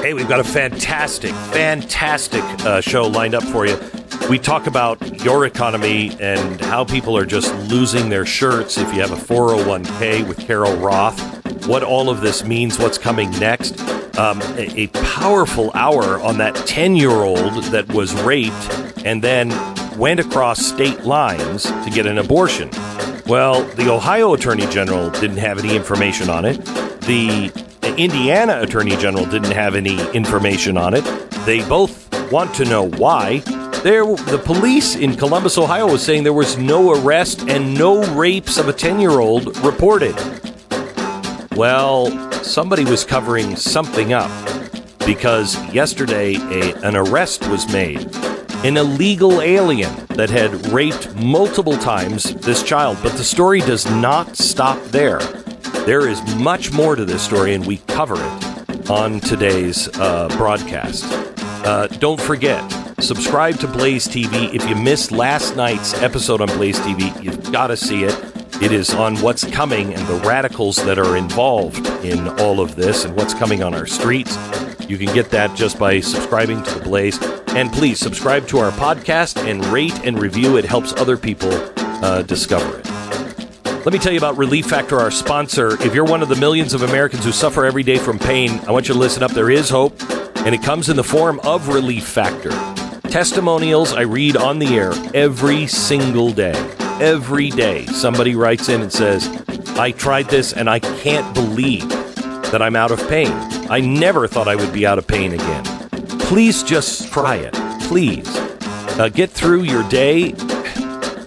Hey, we've got a fantastic, fantastic uh, show lined up for you. We talk about your economy and how people are just losing their shirts if you have a 401k with Carol Roth, what all of this means, what's coming next. Um, a, a powerful hour on that 10 year old that was raped and then went across state lines to get an abortion. Well, the Ohio Attorney General didn't have any information on it. The Indiana Attorney General didn't have any information on it. They both want to know why. There, the police in Columbus, Ohio, was saying there was no arrest and no rapes of a 10 year old reported. Well, somebody was covering something up because yesterday a, an arrest was made. An illegal alien that had raped multiple times this child, but the story does not stop there. There is much more to this story, and we cover it on today's uh, broadcast. Uh, don't forget, subscribe to Blaze TV. If you missed last night's episode on Blaze TV, you've got to see it. It is on what's coming and the radicals that are involved in all of this and what's coming on our streets. You can get that just by subscribing to the Blaze. And please subscribe to our podcast and rate and review. It helps other people uh, discover it. Let me tell you about Relief Factor, our sponsor. If you're one of the millions of Americans who suffer every day from pain, I want you to listen up. There is hope, and it comes in the form of Relief Factor. Testimonials I read on the air every single day every day somebody writes in and says, I tried this and I can't believe that I'm out of pain. I never thought I would be out of pain again. Please just try it. Please. Uh, get through your day.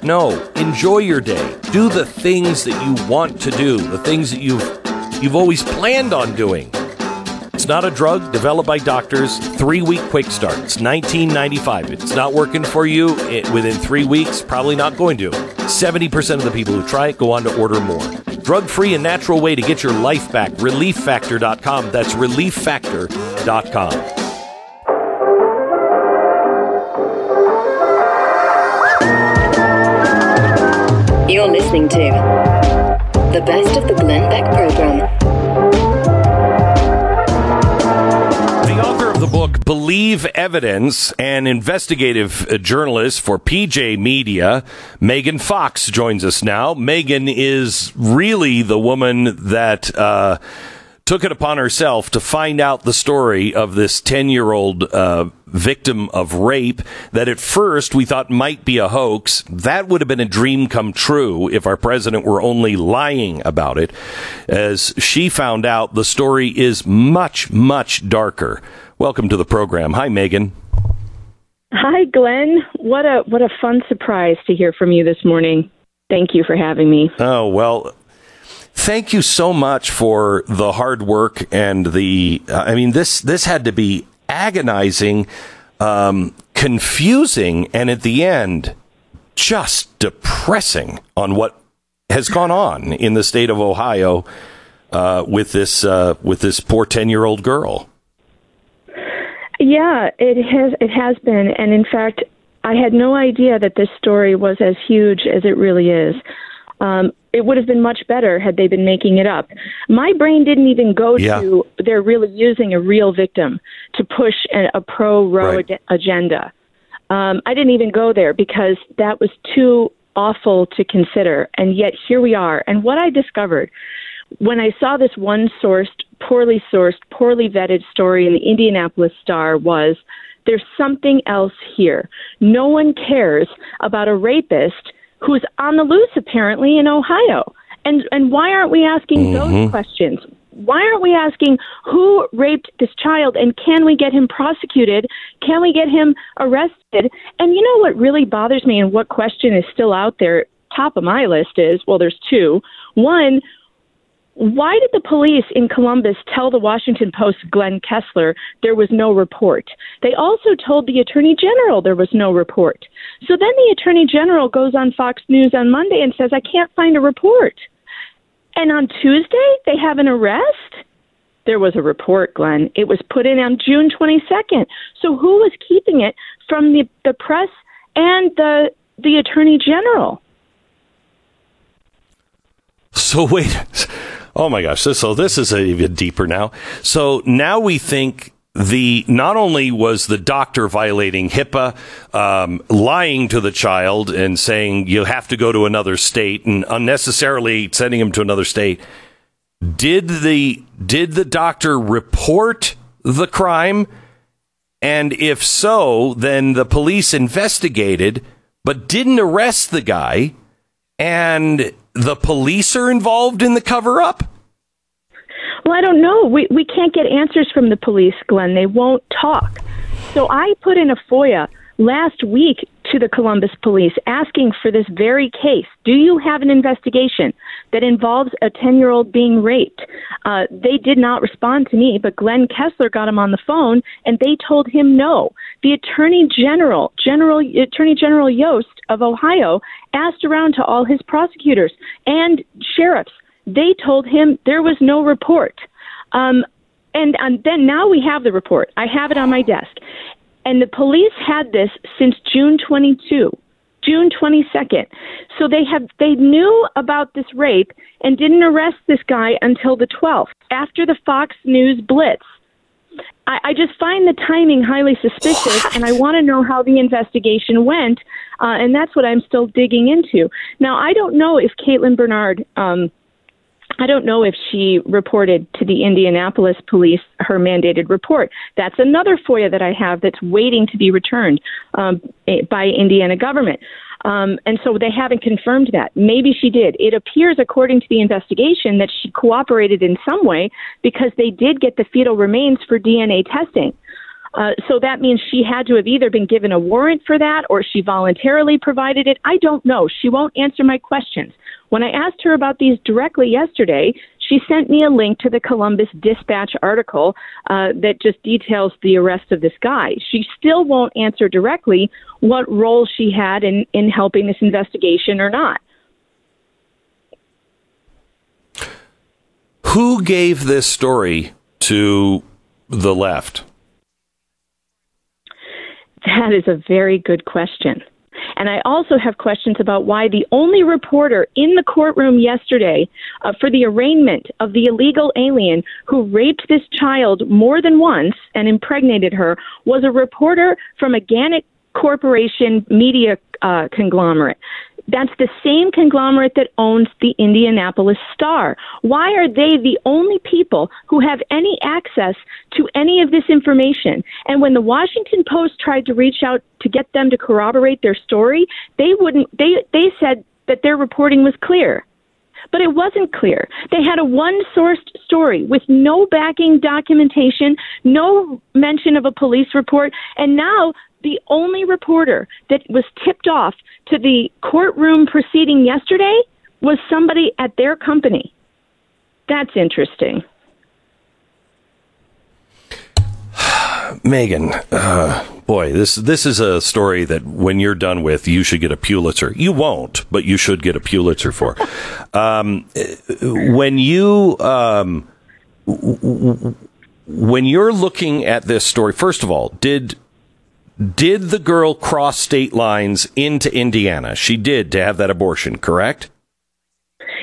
No, enjoy your day. Do the things that you want to do, the things that you've you've always planned on doing. It's not a drug developed by doctors. Three week quick start. It's 1995. It's not working for you it, within three weeks. Probably not going to. 70% of the people who try it go on to order more. Drug free and natural way to get your life back. ReliefFactor.com. That's ReliefFactor.com. listening to the best of the Glenn Beck program. The author of the book Believe Evidence and investigative uh, journalist for PJ Media, Megan Fox, joins us now. Megan is really the woman that uh, took it upon herself to find out the story of this 10 year old uh, victim of rape that at first we thought might be a hoax. That would have been a dream come true if our president were only lying about it. As she found out, the story is much, much darker. Welcome to the program. Hi, Megan. Hi, Glenn. What a what a fun surprise to hear from you this morning. Thank you for having me. Oh, well, thank you so much for the hard work and the I mean this this had to be agonizing, um, confusing, and at the end, just depressing on what has gone on in the state of Ohio uh, with this uh, with this poor ten year old girl. Yeah, it has it has been, and in fact, I had no idea that this story was as huge as it really is. Um, it would have been much better had they been making it up. My brain didn't even go Yeah. to they're really using a real victim to push a, a pro Roe Right. ag- agenda. Um, I didn't even go there because that was too awful to consider. And yet here we are. And what I discovered when I saw this one sourced, poorly sourced, poorly vetted story in the Indianapolis Star was there's something else here. No one cares about a rapist who's on the loose apparently in Ohio. And and why aren't we asking those mm-hmm. questions? Why aren't we asking who raped this child and can we get him prosecuted? Can we get him arrested? And you know what really bothers me and what question is still out there top of my list is well there's two. One, why did the police in Columbus tell the Washington Post Glenn Kessler there was no report? They also told the Attorney General there was no report. So then the Attorney General goes on Fox News on Monday and says, I can't find a report. And on Tuesday, they have an arrest? There was a report, Glenn. It was put in on June 22nd. So who was keeping it from the, the press and the, the Attorney General? So wait, oh my gosh! So, so this is even deeper now. So now we think the not only was the doctor violating HIPAA, um, lying to the child and saying you have to go to another state and unnecessarily sending him to another state. Did the did the doctor report the crime? And if so, then the police investigated but didn't arrest the guy, and the police are involved in the cover up. Well, I don't know. We we can't get answers from the police, Glenn. They won't talk. So I put in a FOIA last week to the Columbus police asking for this very case. Do you have an investigation that involves a 10 year old being raped? Uh, they did not respond to me, but Glenn Kessler got him on the phone and they told him no. The Attorney General, General Attorney General Yost of Ohio, asked around to all his prosecutors and sheriffs they told him there was no report. Um, and, and then now we have the report. I have it on my desk. And the police had this since June 22. June 22nd. So they have they knew about this rape and didn't arrest this guy until the 12th after the Fox News blitz. I, I just find the timing highly suspicious, and I want to know how the investigation went, uh, and that's what I'm still digging into. Now, I don't know if Caitlin Bernard um, I don't know if she reported to the Indianapolis police her mandated report. That's another FOIA that I have that's waiting to be returned um, eh, by Indiana government. Um, and so they haven't confirmed that. Maybe she did. It appears, according to the investigation, that she cooperated in some way because they did get the fetal remains for DNA testing. Uh, so that means she had to have either been given a warrant for that or she voluntarily provided it. I don't know. She won't answer my questions. When I asked her about these directly yesterday, she sent me a link to the Columbus Dispatch article uh, that just details the arrest of this guy. She still won't answer directly what role she had in, in helping this investigation or not. Who gave this story to the left? That is a very good question. And I also have questions about why the only reporter in the courtroom yesterday uh, for the arraignment of the illegal alien who raped this child more than once and impregnated her was a reporter from a Gannett Corporation media uh, conglomerate. That's the same conglomerate that owns the Indianapolis Star. Why are they the only people who have any access to any of this information? And when the Washington Post tried to reach out to get them to corroborate their story, they wouldn't they they said that their reporting was clear. But it wasn't clear. They had a one sourced story with no backing documentation, no mention of a police report, and now the only reporter that was tipped off to the courtroom proceeding yesterday was somebody at their company. That's interesting. Megan, uh, boy, this this is a story that when you're done with, you should get a Pulitzer. You won't, but you should get a Pulitzer for. um, when you um, when you're looking at this story, first of all, did did the girl cross state lines into Indiana? She did to have that abortion, correct?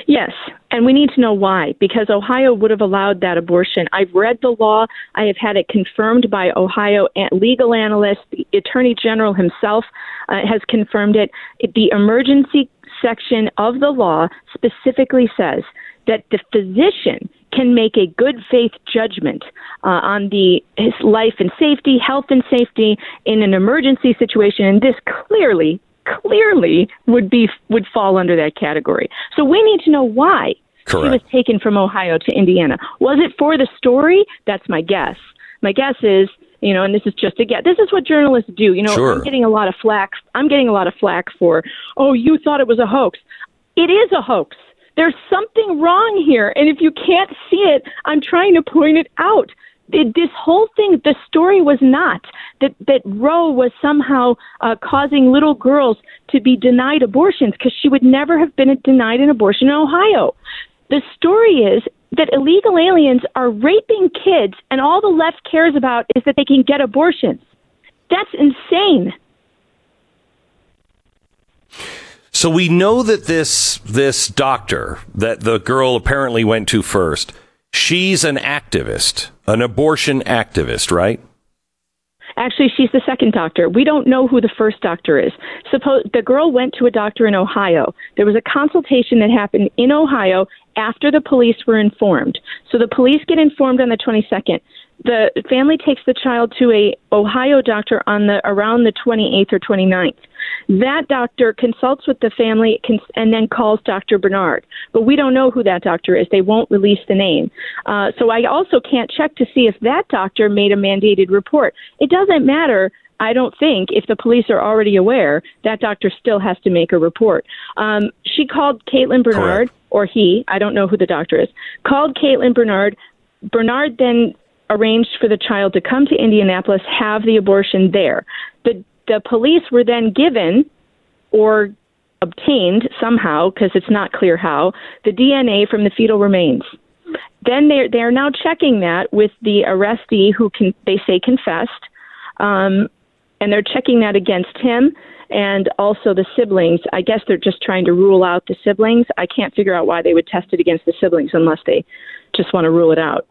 Yes, and we need to know why, because Ohio would have allowed that abortion. I've read the law. I have had it confirmed by Ohio legal analysts. The Attorney General himself uh, has confirmed it. The emergency section of the law specifically says that the physician can make a good faith judgment uh, on the his life and safety, health and safety in an emergency situation, and this clearly, clearly would be would fall under that category. So we need to know why Correct. she was taken from Ohio to Indiana. Was it for the story? That's my guess. My guess is you know, and this is just a guess. This is what journalists do. You know, sure. I'm getting a lot of flack. I'm getting a lot of flack for, oh, you thought it was a hoax. It is a hoax. There's something wrong here. And if you can't see it, I'm trying to point it out. this whole thing, the story was not that, that Roe was somehow uh, causing little girls to be denied abortions because she would never have been denied an abortion in Ohio. The story is that illegal aliens are raping kids, and all the left cares about is that they can get abortions. That's insane. So we know that this this doctor that the girl apparently went to first, She's an activist, an abortion activist, right? Actually, she's the second doctor. We don't know who the first doctor is. Suppose the girl went to a doctor in Ohio. There was a consultation that happened in Ohio after the police were informed. So the police get informed on the 22nd. The family takes the child to a Ohio doctor on the around the 28th or 29th. That doctor consults with the family and then calls Dr. Bernard. But we don't know who that doctor is. They won't release the name. Uh, so I also can't check to see if that doctor made a mandated report. It doesn't matter I don't think if the police are already aware, that doctor still has to make a report. Um, she called Caitlin Bernard, Correct. or he, I don't know who the doctor is, called Caitlin Bernard. Bernard then arranged for the child to come to Indianapolis, have the abortion there. The the police were then given or obtained somehow, because it's not clear how, the DNA from the fetal remains. Then they're they're now checking that with the arrestee who can they say confessed, um, and they're checking that against him and also the siblings. I guess they're just trying to rule out the siblings. I can't figure out why they would test it against the siblings unless they just want to rule it out.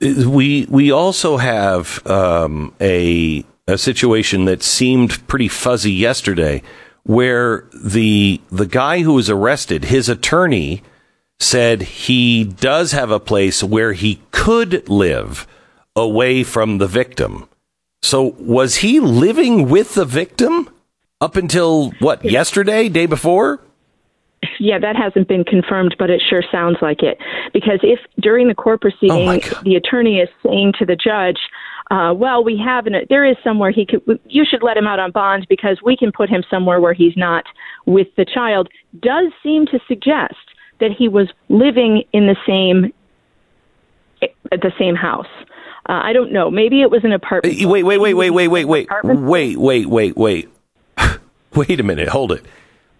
We we also have um, a a situation that seemed pretty fuzzy yesterday, where the the guy who was arrested, his attorney said he does have a place where he could live away from the victim. So was he living with the victim up until what yesterday, day before? Yeah, that hasn't been confirmed, but it sure sounds like it. Because if during the court proceeding, oh the attorney is saying to the judge, uh, "Well, we have an, there is somewhere he could. You should let him out on bond because we can put him somewhere where he's not with the child," does seem to suggest that he was living in the same at the same house. Uh, I don't know. Maybe it was an apartment. Wait, wait, wait, wait, wait, wait, wait, wait, wait, wait, wait. Wait a minute. Hold it.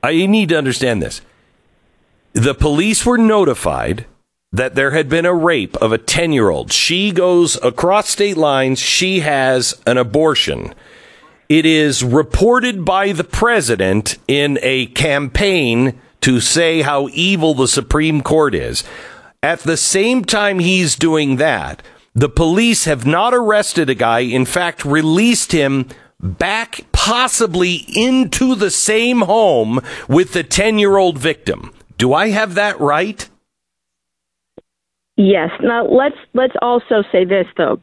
I need to understand this. The police were notified that there had been a rape of a 10 year old. She goes across state lines. She has an abortion. It is reported by the president in a campaign to say how evil the Supreme Court is. At the same time he's doing that, the police have not arrested a guy, in fact, released him back possibly into the same home with the 10 year old victim. Do I have that right? Yes. Now let's let's also say this though.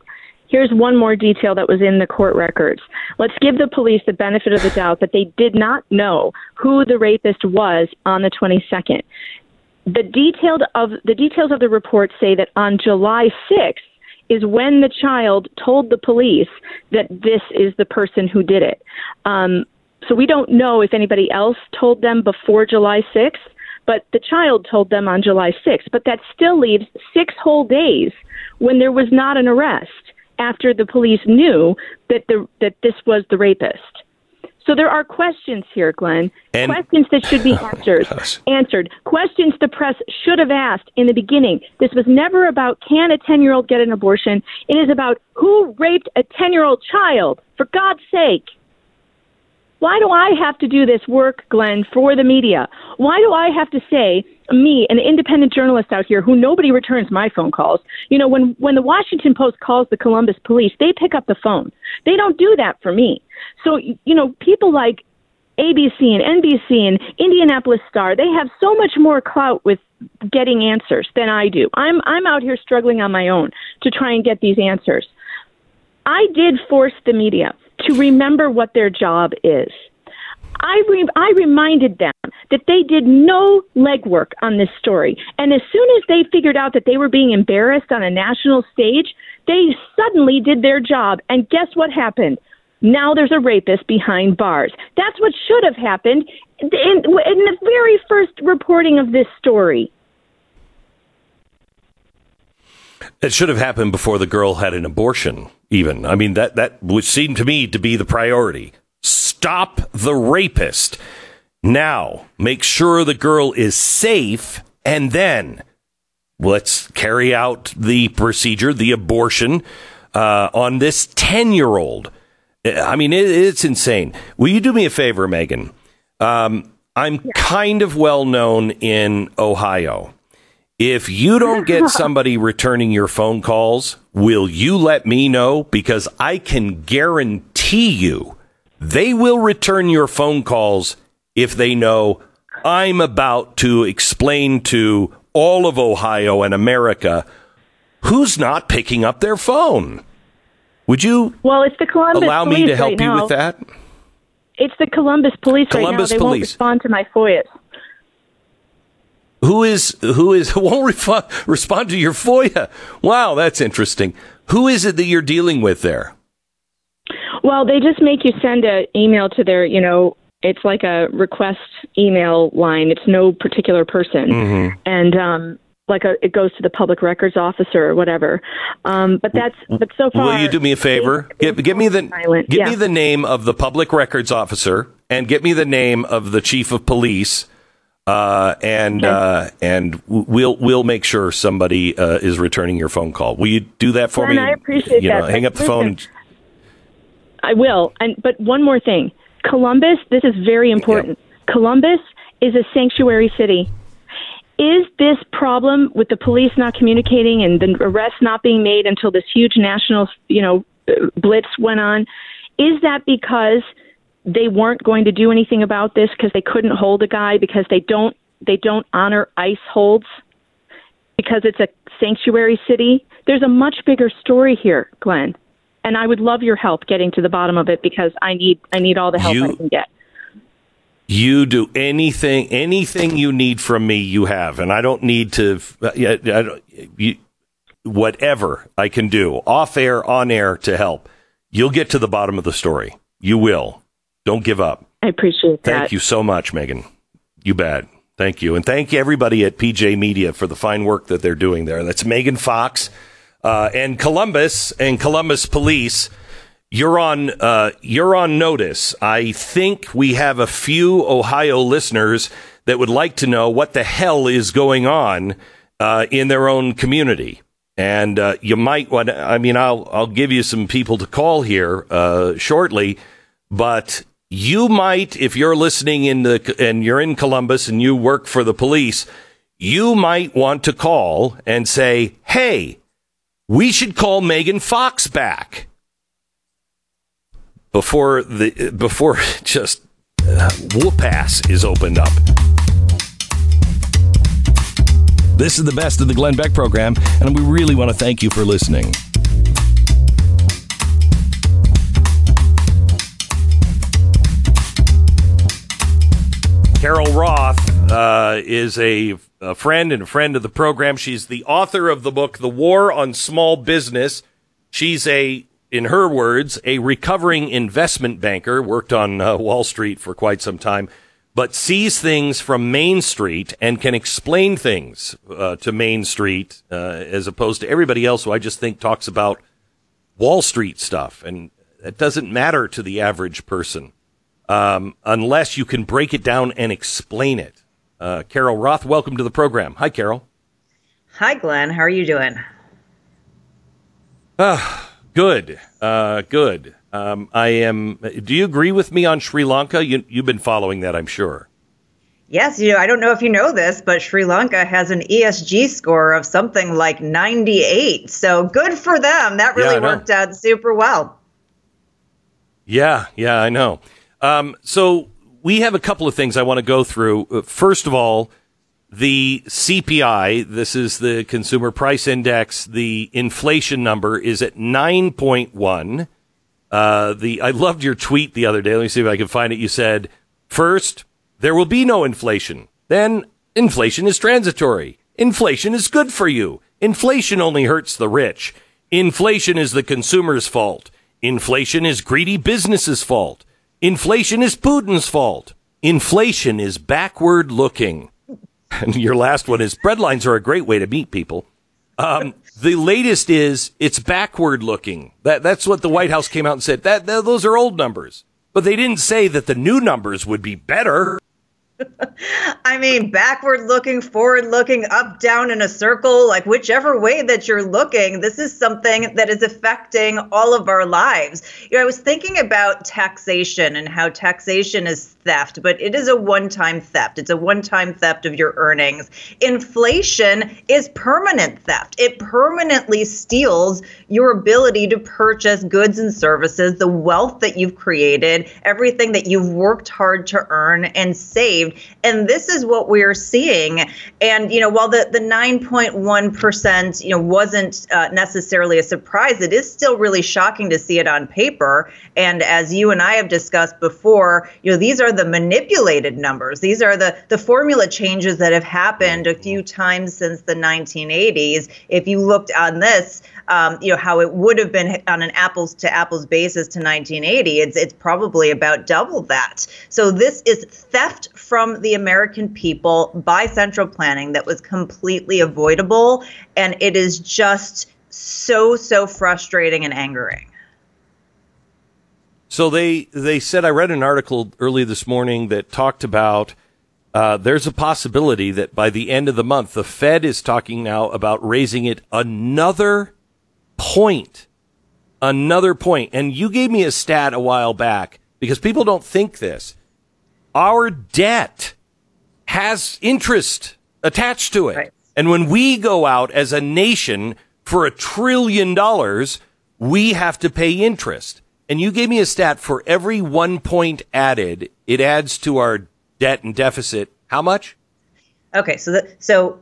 Here's one more detail that was in the court records. Let's give the police the benefit of the doubt that they did not know who the rapist was on the 22nd. The detailed of the details of the report say that on July 6th, is when the child told the police that this is the person who did it. Um, so we don't know if anybody else told them before July 6th, but the child told them on July 6th. But that still leaves six whole days when there was not an arrest after the police knew that the that this was the rapist. So there are questions here, Glenn. And, questions that should be answered. Oh, answered. Questions the press should have asked in the beginning. This was never about can a 10 year old get an abortion. It is about who raped a 10 year old child, for God's sake. Why do I have to do this work, Glenn, for the media? Why do I have to say, me, an independent journalist out here who nobody returns my phone calls? You know, when, when the Washington Post calls the Columbus police, they pick up the phone. They don't do that for me. So, you know, people like ABC and NBC and Indianapolis Star, they have so much more clout with getting answers than I do. I'm I'm out here struggling on my own to try and get these answers. I did force the media to remember what their job is. I, re- I reminded them that they did no legwork on this story. And as soon as they figured out that they were being embarrassed on a national stage, they suddenly did their job. And guess what happened? Now there's a rapist behind bars. That's what should have happened in, in the very first reporting of this story. It should have happened before the girl had an abortion, even. I mean, that, that would seem to me to be the priority. Stop the rapist. Now, make sure the girl is safe, and then let's carry out the procedure, the abortion, uh, on this 10 year old. I mean, it, it's insane. Will you do me a favor, Megan? Um, I'm yeah. kind of well known in Ohio If you don't get somebody returning your phone calls, will you let me know? Because I can guarantee you they will return your phone calls if they know I'm about to explain to all of Ohio and America who's not picking up their phone. Would you Well, it's the Columbus allow me police to help right you now. with that? It's the Columbus police Columbus right now. They won't respond to my FOIAs. Who is who is won't refu- respond to your FOIA? Wow, that's interesting. Who is it that you're dealing with there? Well, they just make you send an email to their, you know, it's like a request email line. It's no particular person, Mm-hmm. and um, like a, it goes to the public records officer or whatever. Um, but that's but so far. Will you do me a favor? Give, give me the Silent, give yeah. me the name of the public records officer and get me the name of the chief of police. Uh, and uh, and we'll we'll make sure somebody uh, is returning your phone call. Will you do that for me? I appreciate you know, that. hang up the phone. and- I will. And but one more thing, Columbus. This is very important. Columbus is a sanctuary city. Is this problem with the police not communicating and the arrests not being made until this huge national, you know, uh, blitz went on? Is that because they weren't going to do anything about this because they couldn't hold a guy because they don't they don't honor ICE holds because it's a sanctuary city? There's a much bigger story here, Glenn and I would love your help getting to the bottom of it because I need I need all the help You- I can get. You do anything, anything you need from me, you have, and I don't need to. I don't, you, whatever I can do, off air, on air, to help, you'll get to the bottom of the story. You will. Don't give up. I appreciate that. Thank you so much, Megan. You bet. Thank you, and thank you everybody at PJ Media for the fine work that they're doing there. That's Megan Fox uh, and Columbus and Columbus Police. You're on. Uh, you're on notice. I think we have a few Ohio listeners that would like to know what the hell is going on uh, in their own community. And uh, you might want. I mean, I'll I'll give you some people to call here uh, shortly, but you might, if you're listening in the and you're in Columbus and you work for the police, you might want to call and say, "Hey, we should call Megan Fox back." before the before just uh, whoop is opened up. This is the best of the Glenn Beck program, and we really want to thank you for listening. Carol Roth uh, is a, a friend and a friend of the program. She's the author of the book, The War on Small Business. She's a, in her words, a recovering investment banker, worked on uh, Wall Street for quite some time, but sees things from Main Street and can explain things uh, to Main Street uh, as opposed to everybody else who I just think talks about Wall Street stuff. And that doesn't matter to the average person um, unless you can break it down and explain it. Uh, Carol Roth, welcome to the program. Hi, Carol. Hi, Glenn. How are you doing? Good, uh, good. Um, I am. Do you agree with me on Sri Lanka? You, you've been following that, I'm sure. Yes, you know, I don't know if you know this, but Sri Lanka has an ESG score of something like 98. So good for them. That really know. worked out super well. Yeah, yeah, I know. Um, so we have a couple of things I want to go through. Uh, First of all, the CPI, this is the consumer price index, the inflation number is at 9.1. Uh, the I loved your tweet the other day. Let me see if I can find it. You said, first, there will be no inflation. Then, inflation is transitory. Inflation is good for you. Inflation only hurts the rich. Inflation is the consumer's fault. Inflation is greedy businesses' fault. Inflation is Putin's fault. Inflation is backward looking. And your last one is breadlines are a great way to meet people. Um, the latest is it's backward looking. That that's what the White House came out and said. That, that those are old numbers, but they didn't say that the new numbers would be better. I mean, backward looking, forward looking, up, down in a circle, like whichever way that you're looking, this is something that is affecting all of our lives. You know, I was thinking about taxation and how taxation is theft, but it is a one time theft. It's a one time theft of your earnings. Inflation is permanent theft, it permanently steals your ability to purchase goods and services, the wealth that you've created, everything that you've worked hard to earn and And this is what we're seeing. And, you know, while the, the 9.1%, you know, wasn't uh, necessarily a surprise, it is still really shocking to see it on paper. And as you and I have discussed before, you know, these are the manipulated numbers. These are the, the formula changes that have happened a few times since the 1980s. If you looked on this, um, you know how it would have been on an apples to apples basis to 1980 it's it's probably about double that so this is theft from the american people by central planning that was completely avoidable and it is just so so frustrating and angering so they they said I read an article early this morning that talked about uh, there's a possibility that by the end of the month the Fed is talking now about raising it another point, another point. And you gave me a stat a while back because people don't think this. Our debt has interest attached to it. Right. And when we go out as a nation for a trillion dollars, we have to pay interest. And you gave me a stat for every one point added, it adds to our debt and deficit. How much? Okay, so the, so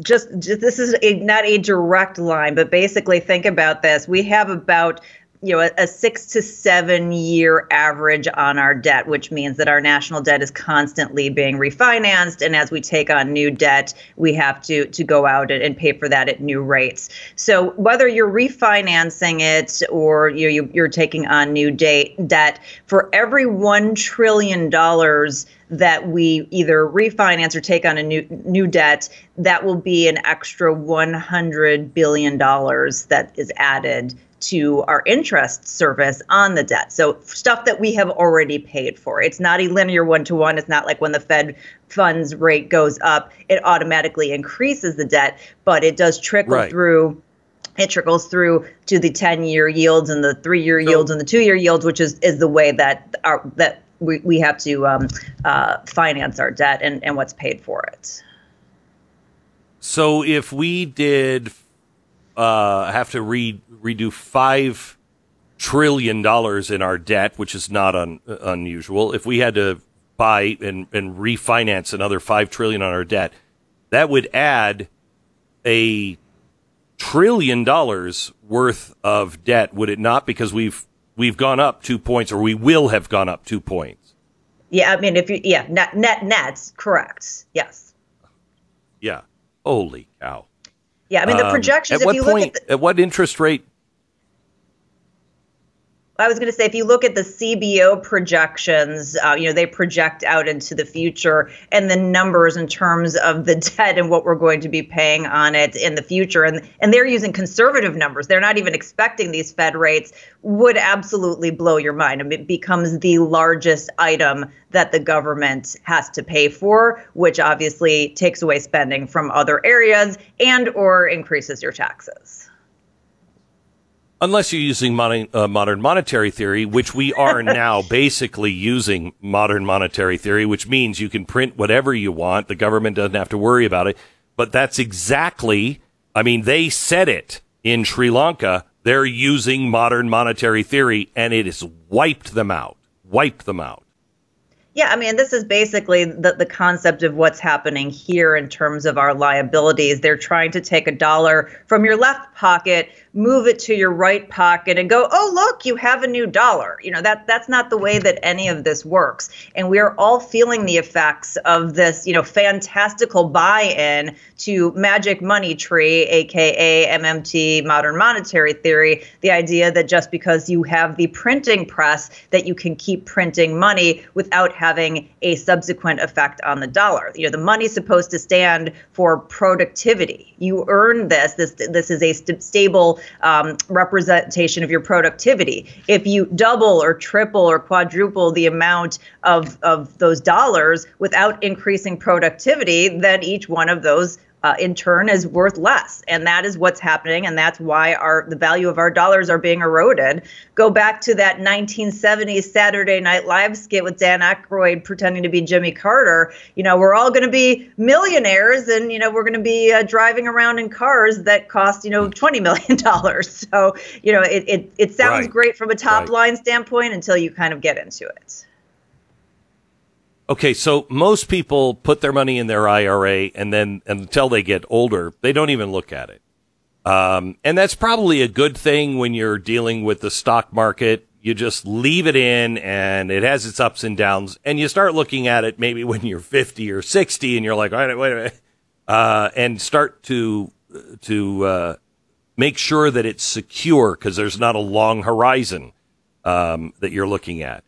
just, just this is a, not a direct line, but basically think about this. We have about you know a, a, six to seven year average on our debt which means that our national debt is constantly being refinanced. And as we take on new debt we have to to go out and, and pay for that at new rates. So whether you're refinancing it or you, you you're taking on new date debt for every one trillion dollars that we either refinance or take on a new new debt, that will be an extra 100 billion dollars that is added to our interest service on the debt. So stuff that we have already paid for. It's not a linear one to one. It's not like when the Fed funds rate goes up, it automatically increases the debt, but it does trickle right. through it trickles through to the 10 year yields and the three year so, yields and the two year yields, which is, is the way that our that we, we have to um, uh, finance our debt and, and what's paid for it. So if we did uh, have to re- redo five trillion dollars in our debt, which is not un- unusual. If we had to buy and, and refinance another five trillion on our debt, that would add a trillion dollars worth of debt, would it not? Because we've we've gone up two points, or we will have gone up two points. Yeah, I mean, if you yeah, net net nets, correct. Yes. Yeah. Holy cow. Yeah, I mean the um, projections. Um, at what point? At, the, at what interest rate I was going to say, if you look at the CBO projections, uh, you know, they project out into the future and the numbers in terms of the debt and what we're going to be paying on it in the future. And, and they're using conservative numbers. They're not even expecting these Fed rates would absolutely blow your mind. I mean, it becomes the largest item that the government has to pay for, which obviously takes away spending from other areas and or increases your taxes unless you're using mon- uh, modern monetary theory, which we are now basically using modern monetary theory, which means you can print whatever you want. The government doesn't have to worry about it. But that's exactly, I mean, they said it in Sri Lanka. They're using modern monetary theory and it has wiped them out, wiped them out. Yeah, I mean, this is basically the, the concept of what's happening here in terms of our liabilities. They're trying to take a dollar from your left pocket, move it to your right pocket, and go, oh, look, you have a new dollar. You know, that that's not the way that any of this works. And we are all feeling the effects of this, you know, fantastical buy-in to magic money tree, aka MMT, modern monetary theory, the idea that just because you have the printing press that you can keep printing money without having a subsequent effect on the dollar. You know, the money's supposed to stand for productivity. You earn this. This this is a st- stable um, representation of your productivity. If you double or triple or quadruple the amount of of those dollars without increasing productivity, then each one of those uh, in turn is worth less. And that is what's happening. And that's why our the value of our dollars are being eroded. Go back to that 1970s saturday night live skit with dan Aykroyd pretending to be jimmy carter. You know we're all going to be millionaires and you know we're going to be uh, driving around in cars that cost you know 20 million dollars. So you know it, it, it sounds right. great from a top right. line standpoint until you kind of get into it Okay, so most people put their money in their IRA and then until they get older, they don't even look at it. Um, and that's probably a good thing when you're dealing with the stock market. You just leave it in and it has its ups and downs. And you start looking at it maybe when you're 50 or 60 and you're like, wait, wait a minute, uh, and start to, to, uh, make sure that it's secure because there's not a long horizon, um, that you're looking at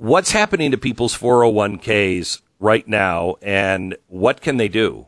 what's happening to people's 401ks right now and what can they do?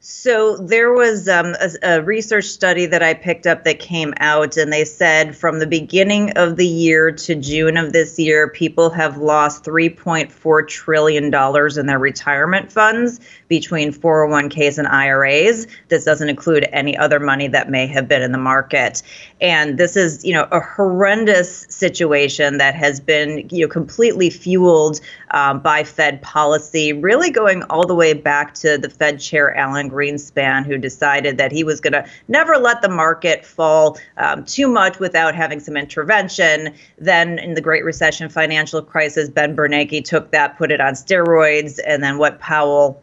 So there was um, a, a, research study that I picked up that came out, and they said from the beginning of the year to June of this year, people have lost 3.4 trillion dollars in their retirement funds between 401ks and IRAs. This doesn't include any other money that may have been in the market, and this is you know a horrendous situation that has been you know completely fueled um, by Fed policy, really going all the way back to the Fed chair Alan. Greenspan, who decided that he was going to never let the market fall um, too much without having some intervention. Then, in the Great Recession financial crisis, Ben Bernanke took that, put it on steroids, and then what Powell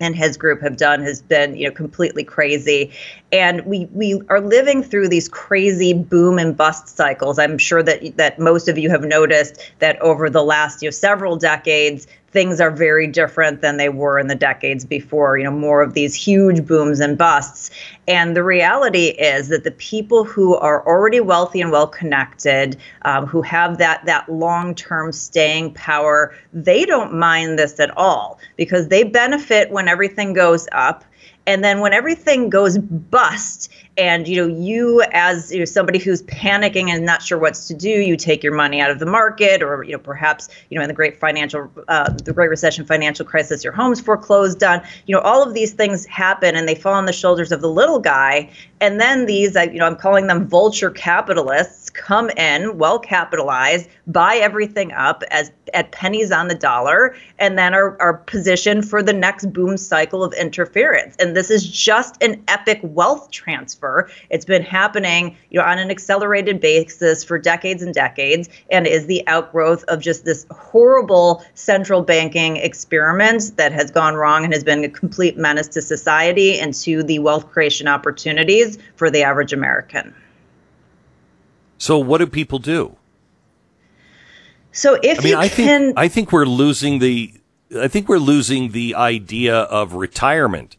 and his group have done has been you know completely crazy and we we are living through these crazy boom and bust cycles i'm sure that that most of you have noticed that over the last you know several decades things are very different than they were in the decades before, you know, more of these huge booms and busts. And the reality is that the people who are already wealthy and well connected, um, who have that, that long term staying power, they don't mind this at all because they benefit when everything goes up. And then when everything goes bust, and you know you as you know, somebody who's panicking and not sure what's to do you take your money out of the market or you know perhaps you know in the great financial uh, the great recession financial crisis your home's foreclosed on you know all of these things happen and they fall on the shoulders of the little guy. And then these you know i'm calling them vulture capitalists come in well capitalized buy everything up as at pennies on the dollar and then are, are positioned for the next boom cycle of interference. And this is just an epic wealth transfer. It's been happening you know on an accelerated basis for decades and decades and is the outgrowth of just this horrible central banking experiment that has gone wrong and has been a complete menace to society and to the wealth creation opportunities for the average american so what do people do so if I mean, you I can, think, I think we're losing the, I think we're losing the idea of retirement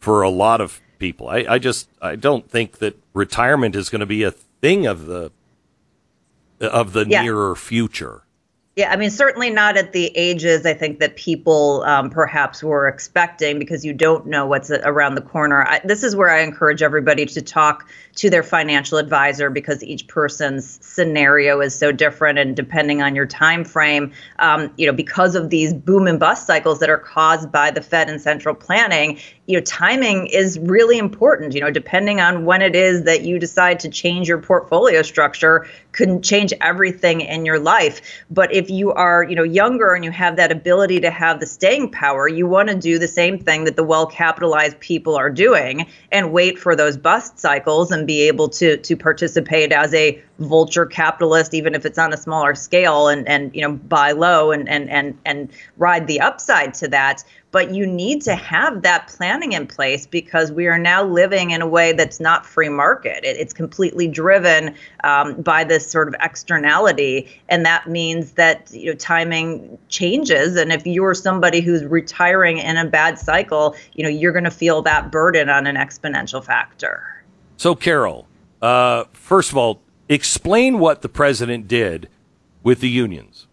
for a lot of people. I, I just, I don't think that retirement is going to be a thing of the, of the yeah. nearer future. Yeah, I mean, certainly not at the ages I think that people um, perhaps were expecting because you don't know what's around the corner. I, this is where I encourage everybody to talk to their financial advisor because each person's scenario is so different and depending on your time frame um, you know because of these boom and bust cycles that are caused by the fed and central planning you know timing is really important you know depending on when it is that you decide to change your portfolio structure can change everything in your life but if you are you know younger and you have that ability to have the staying power you want to do the same thing that the well capitalized people are doing and wait for those bust cycles and be able to to participate as a vulture capitalist, even if it's on a smaller scale, and and you know buy low and and and and ride the upside to that. But you need to have that planning in place because we are now living in a way that's not free market. It, it's completely driven um, by this sort of externality, and that means that you know timing changes. And if you're somebody who's retiring in a bad cycle, you know you're going to feel that burden on an exponential factor. So, Carol, uh, first of all, explain what the president did with the unions.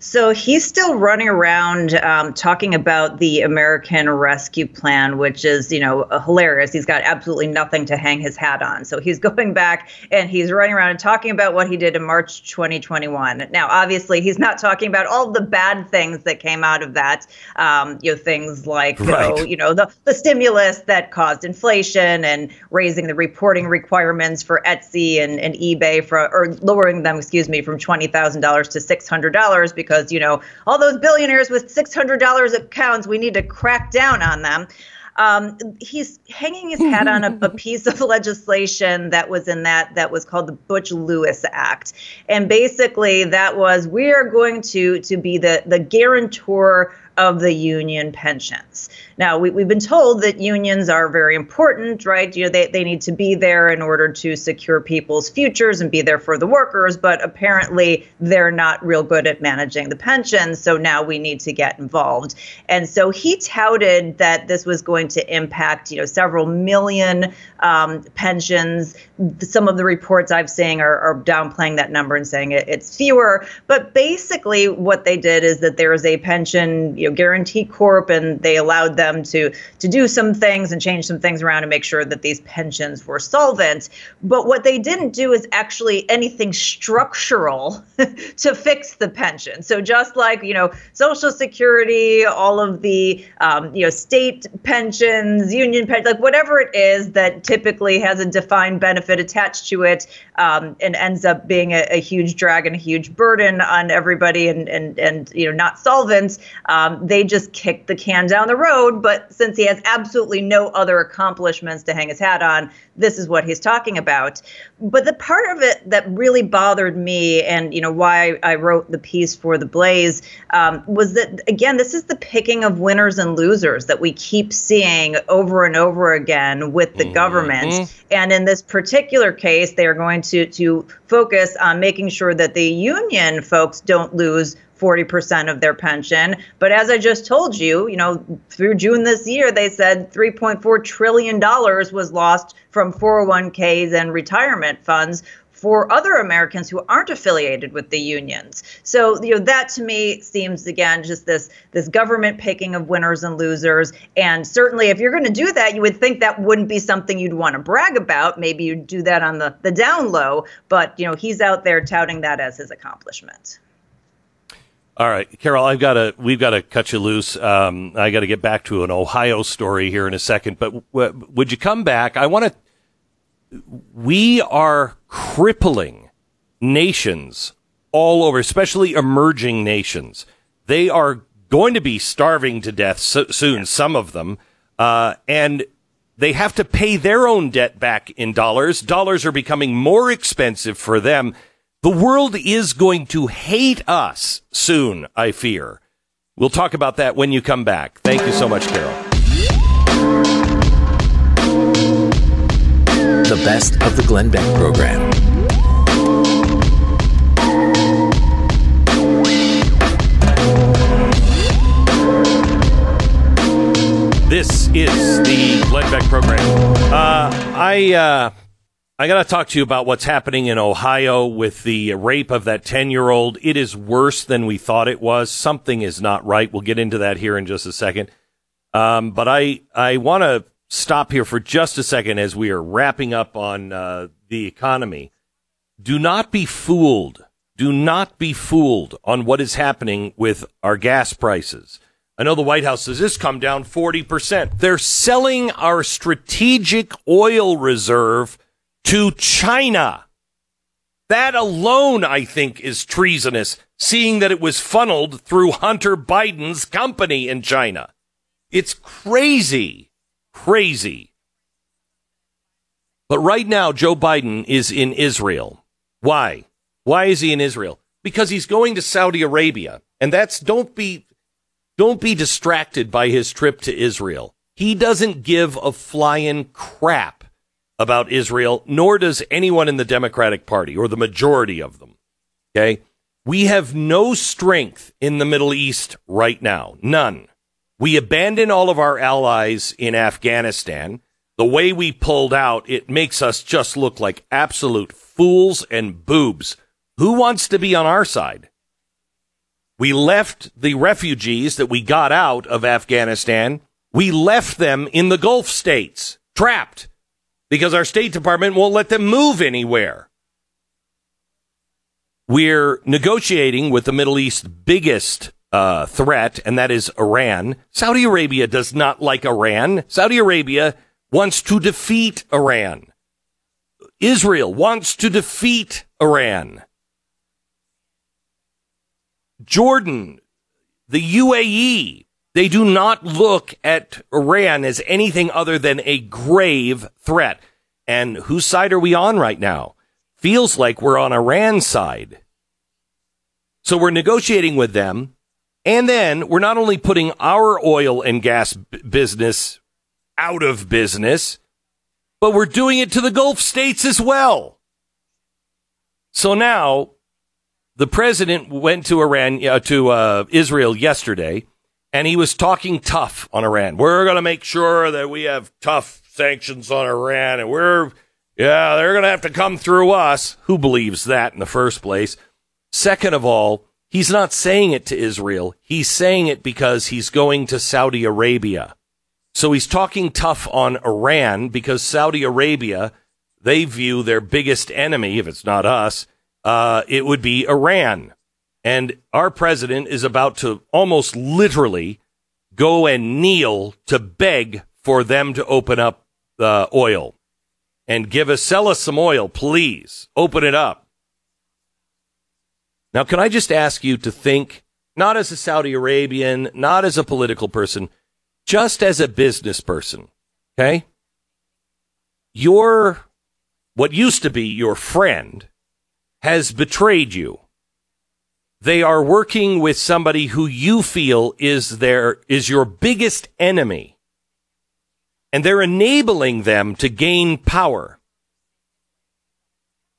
So he's still running around um, talking about the American Rescue Plan, which is, you know, hilarious. He's got absolutely nothing to hang his hat on. So he's going back and he's running around and talking about what he did in March 2021. Now, obviously, he's not talking about all the bad things that came out of that. Um, you know, things like, right. you, know, you know, the, the stimulus that caused inflation and raising the reporting requirements for Etsy and, and eBay for, or lowering them, excuse me, from $20,000 to $600 because you know, all those billionaires with $600 accounts, we need to crack down on them. Um, he's hanging his hat on a, a, piece of legislation that was in that that was called the Butch Lewis Act, and basically that was we are going to to be the the guarantor of the union pensions. Now, we, have been told that unions are very important, right? You know, they, they need to be there in order to secure people's futures and be there for the workers, but apparently they're not real good at managing the pensions. So now we need to get involved. And so he touted that this was going to impact, you know, several million um, pensions. Some of the reports I've seen are, are downplaying that number and saying it, it's fewer. But basically, what they did is that there is a pension, you know, guarantee corp, and they allowed them to to do some things and change some things around to make sure that these pensions were solvent. But what they didn't do is actually anything structural to fix the pension. So just like you know Social Security, all of the um, you know state pensions, union pensions, like whatever it is that typically has a defined benefit attached to it, um, and ends up being a, a, huge drag and a huge burden on everybody, and and and you know not solvent. Um, they just kick the can down the road but since he has absolutely no other accomplishments to hang his hat on, this is what he's talking about. But the part of it that really bothered me, and you know why I wrote the piece for the Blaze, um, was that again, this is the picking of winners and losers that we keep seeing over and over again with the mm-hmm. government. And in this particular case, they are going to to focus on making sure that the union folks don't lose 40% of their pension. But as I just told you, you know, through June this year, they said $3.4 trillion was lost from 401ks and retirement funds for other Americans who aren't affiliated with the unions. So, you know, that to me seems again just this this government picking of winners and losers. And certainly if you're going to do that, you would think that wouldn't be something you'd want to brag about. Maybe you'd do that on the the down low, but you know, he's out there touting that as his accomplishment. All right, Carol, I've got to we've got to cut you loose. Um, I got to get back to an Ohio story here in a second, but w- would you come back? I want to. We are crippling nations all over, especially emerging nations. They are going to be starving to death so- soon. Some of them, uh, and they have to pay their own debt back in dollars. Dollars are becoming more expensive for them. The world is going to hate us soon, I fear. We'll talk about that when you come back. Thank you so much, Carol. The best of the Glenn Beck program. This is the Glenn Beck program. Uh, I uh, I got to talk to you about what's happening in Ohio with the rape of that 10 year old. It is worse than we thought it was. Something is not right. We'll get into that here in just a second. Um, but I, I want to stop here for just a second as we are wrapping up on uh, the economy. Do not be fooled. Do not be fooled on what is happening with our gas prices. I know the White House says this come down 40%. They're selling our strategic oil reserve to China. That alone, I think, is treasonous, seeing that it was funneled through Hunter Biden's company in China. It's crazy, crazy. But right now, Joe Biden is in Israel. Why? Why is he in Israel? Because he's going to Saudi Arabia. And that's, don't be, don't be distracted by his trip to Israel. He doesn't give a flying crap about Israel, nor does anyone in the Democratic Party or the majority of them. Okay. We have no strength in the Middle East right now. None. We abandon all of our allies in Afghanistan. The way we pulled out, it makes us just look like absolute fools and boobs. Who wants to be on our side? We left the refugees that we got out of Afghanistan. We left them in the Gulf states, trapped, because our State Department won't let them move anywhere. We're negotiating with the Middle East's biggest uh, threat, and that is Iran. Saudi Arabia does not like Iran. Saudi Arabia wants to defeat Iran. Israel wants to defeat Iran. Jordan, the UAE, they do not look at Iran as anything other than a grave threat. And whose side are we on right now? Feels like we're on Iran's side. So we're negotiating with them. And then we're not only putting our oil and gas b- business out of business, but we're doing it to the Gulf states as well. So now the president went to Iran, uh, to uh, Israel yesterday, and he was talking tough on Iran. We're going to make sure that we have tough sanctions on Iran, and we're, yeah, they're going to have to come through us. Who believes that in the first place? Second of all, he's not saying it to Israel. He's saying it because he's going to Saudi Arabia. So he's talking tough on Iran because Saudi Arabia, they view their biggest enemy, if it's not us, uh, it would be Iran. And our president is about to almost literally go and kneel to beg for them to open up uh, oil and give us, sell us some oil, please. Open it up. Now, can I just ask you to think, not as a Saudi Arabian, not as a political person, just as a business person, okay? Your, what used to be your friend has betrayed you. They are working with somebody who you feel is their, is your biggest enemy. And they're enabling them to gain power.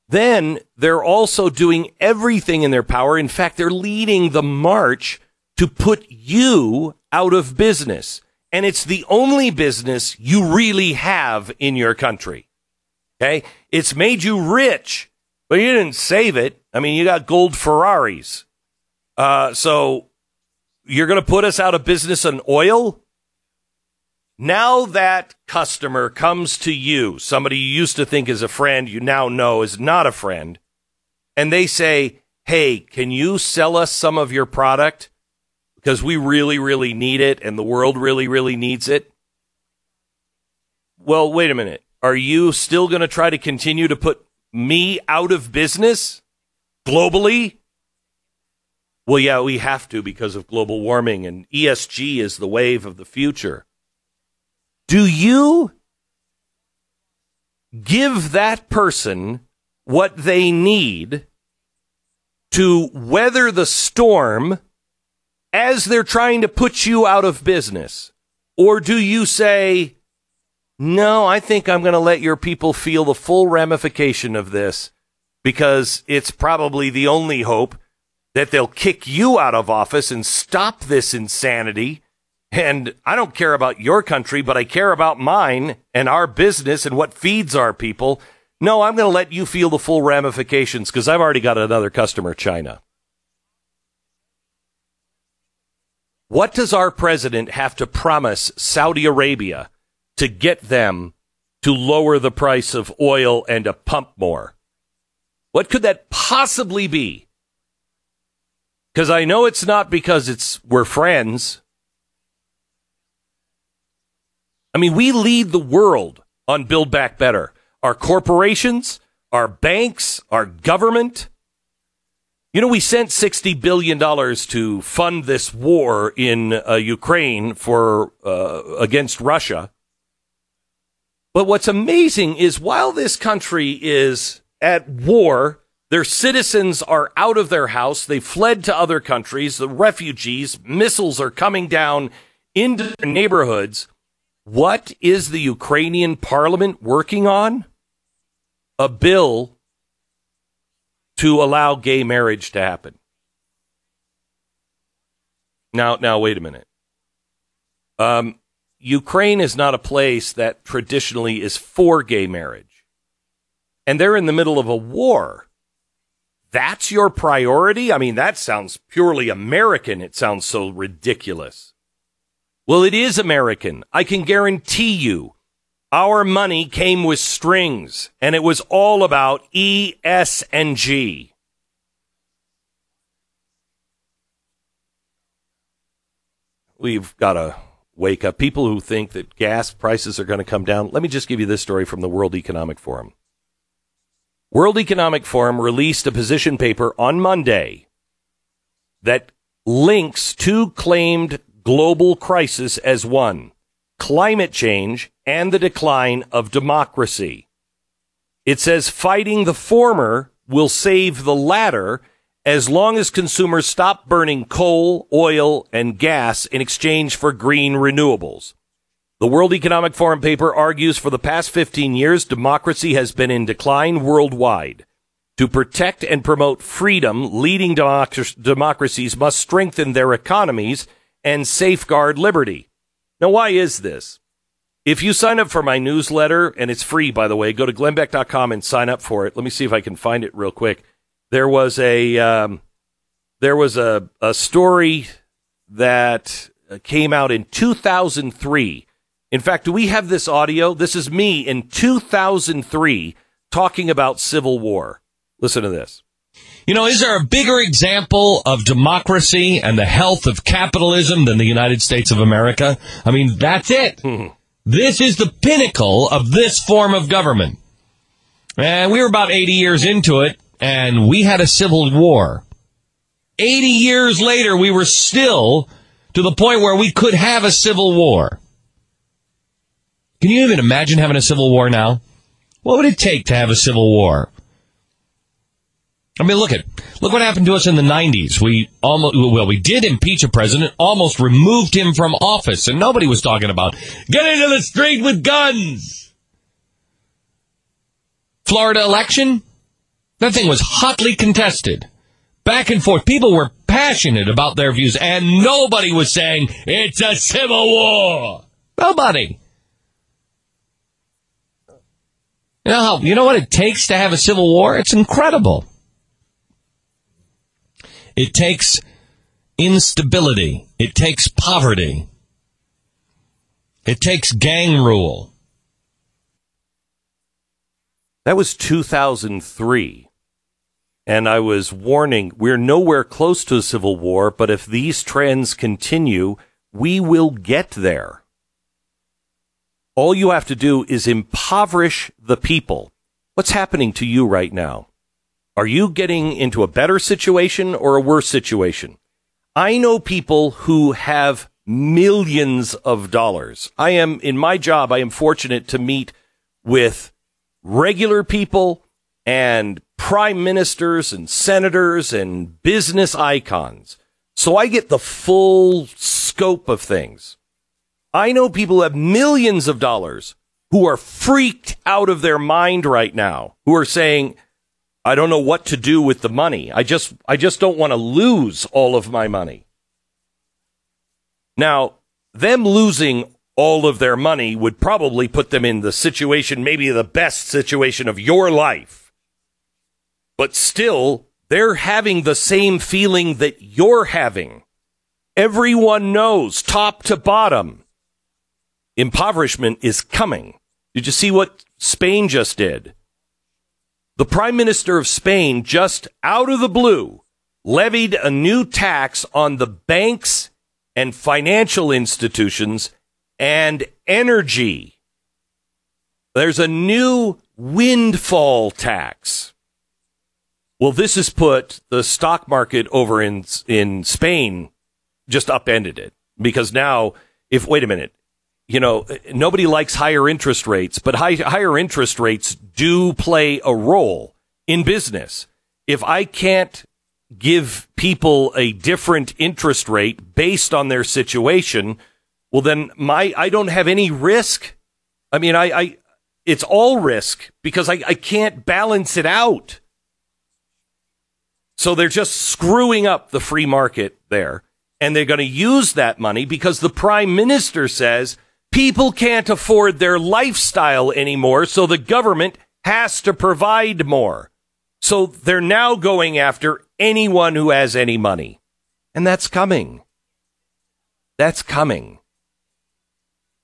Then they're also doing everything in their power. In fact, they're leading the march to put you out of business and it's the only business you really have in your country. Okay. It's made you rich, but you didn't save it. I mean, you got gold Ferraris. Uh, so you're going to put us out of business on oil? Now that customer comes to you, somebody you used to think is a friend, you now know is not a friend, and they say, Hey, can you sell us some of your product? because we really, really need it and the world really, really needs it. Well, wait a minute. Are you still going to try to continue to put me out of business globally? Well, yeah, we have to because of global warming and ESG is the wave of the future. Do you give that person what they need to weather the storm as they're trying to put you out of business? Or do you say, no, I think I'm going to let your people feel the full ramification of this because it's probably the only hope that they'll kick you out of office and stop this insanity. And I don't care about your country, but I care about mine and our business and what feeds our people. No, I'm going to let you feel the full ramifications because I've already got another customer, China. What does our president have to promise Saudi Arabia to get them to lower the price of oil and to pump more? What could that possibly be? Because I know it's not because it's we're friends. I mean, we lead the world on Build Back Better. Our corporations, our banks, our government, you know, we sent $60 billion to fund this war in uh, Ukraine for, uh, against Russia. But what's amazing is while this country is at war, their citizens are out of their house. They fled to other countries. The refugees, missiles are coming down into their neighborhoods. What is the Ukrainian parliament working on? A bill to allow gay marriage to happen. Now, now, wait a minute. Um, Ukraine is not a place that traditionally is for gay marriage, and they're in the middle of a war. That's your priority? I mean, that sounds purely American. It sounds so ridiculous. Well, it is American. I can guarantee you our money came with strings and it was all about E, S, and G. We've got to wake up. People who think that gas prices are going to come down. Let me just give you this story from the World Economic Forum. World Economic Forum released a position paper on Monday that links two claimed global crisis as one climate change and the decline of democracy. It says fighting the former will save the latter as long as consumers stop burning coal, oil, and gas in exchange for green renewables. The World Economic Forum paper argues for the past 15 years, democracy has been in decline worldwide. To protect and promote freedom, leading democracies must strengthen their economies and safeguard liberty. Now, why is this? If you sign up for my newsletter, and it's free, by the way, go to glennbeck.com and sign up for it. Let me see if I can find it real quick. There was a, um, there was a, a story that came out in 2003. In fact, do we have this audio? This is me in 2003 talking about Civil War. Listen to this. You know, is there a bigger example of democracy and the health of capitalism than the United States of America? I mean, that's it. Hmm. This is the pinnacle of this form of government. And we were about 80 years into it, and we had a civil war. 80 years later, we were still to the point where we could have a civil war. Can you even imagine having a civil war now? What would it take to have a civil war? I mean, look at look what happened to us in the '90s. We almost well, we did impeach a president, almost removed him from office, and nobody was talking about get into the street with guns. Florida election, that thing was hotly contested, back and forth. People were passionate about their views, and nobody was saying it's a civil war. Nobody. You know, how, you know what it takes to have a civil war? It's incredible. It takes instability. It takes poverty. It takes gang rule. That was 2003. And I was warning, we're nowhere close to a civil war, but if these trends continue, we will get there. All you have to do is impoverish the people. What's happening to you right now? Are you getting into a better situation or a worse situation? I know people who have millions of dollars. I am, in my job, I am fortunate to meet with regular people and prime ministers and senators and business icons. So I get the full scope of things. I know people who have millions of dollars who are freaked out of their mind right now, who are saying, I don't know what to do with the money. I just, I just don't want to lose all of my money. Now, them losing all of their money would probably put them in the situation, maybe the best situation of your life. But still, they're having the same feeling that you're having. Everyone knows, top to bottom, impoverishment is coming. Did you see what Spain just did? The Prime Minister of Spain just out of the blue levied a new tax on the banks and financial institutions and energy. There's a new windfall tax. Well, this has put the stock market over in in Spain just upended it because now if wait a minute you know, nobody likes higher interest rates, but high, higher interest rates do play a role in business. If I can't give people a different interest rate based on their situation, well, then my, I don't have any risk. I mean, I, I, it's all risk because I, I can't balance it out. So they're just screwing up the free market there. And they're going to use that money because the prime minister says, People can't afford their lifestyle anymore, so the government has to provide more. So they're now going after anyone who has any money. And that's coming. That's coming.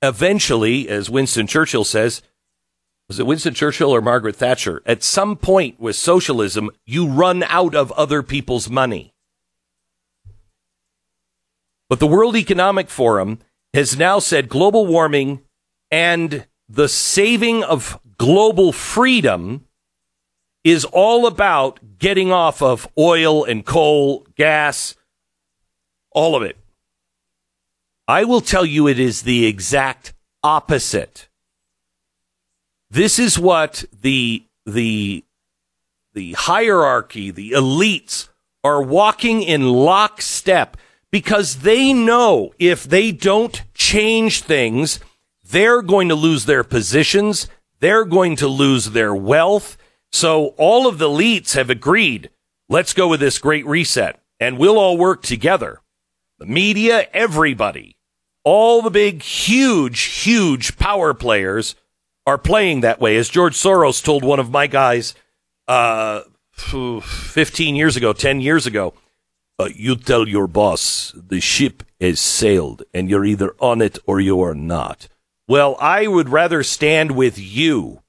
Eventually, as Winston Churchill says, was it Winston Churchill or Margaret Thatcher? At some point with socialism, you run out of other people's money. But the World Economic Forum has now said global warming and the saving of global freedom is all about getting off of oil and coal, gas, all of it. I will tell you it is the exact opposite. This is what the the the hierarchy, the elites are walking in lockstep because they know if they don't change things, they're going to lose their positions, they're going to lose their wealth. So all of the elites have agreed, let's go with this great reset and we'll all work together. The media, everybody, all the big, huge, huge power players are playing that way. As George Soros told one of my guys uh, 15 years ago, 10 years ago, uh, you tell your boss the ship has sailed and you're either on it or you are not. Well, I would rather stand with you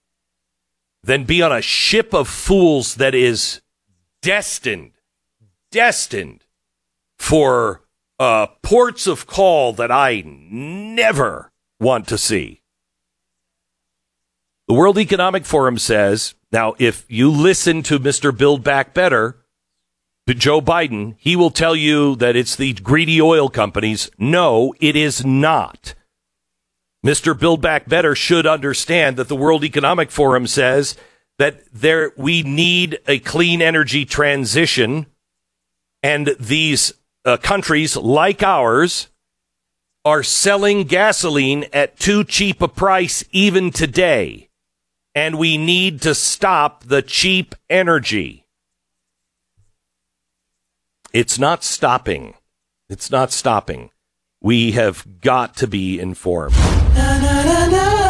than be on a ship of fools that is destined, destined for uh, ports of call that I never want to see. The World Economic Forum says now, if you listen to Mr. Build Back Better, Joe Biden, he will tell you that it's the greedy oil companies. No, it is not. Mr. Build Back Better should understand that the World Economic Forum says that there we need a clean energy transition, and these uh, countries like ours are selling gasoline at too cheap a price even today and we need to stop the cheap energy. It's not stopping. It's not stopping. We have got to be informed. Na, na, na,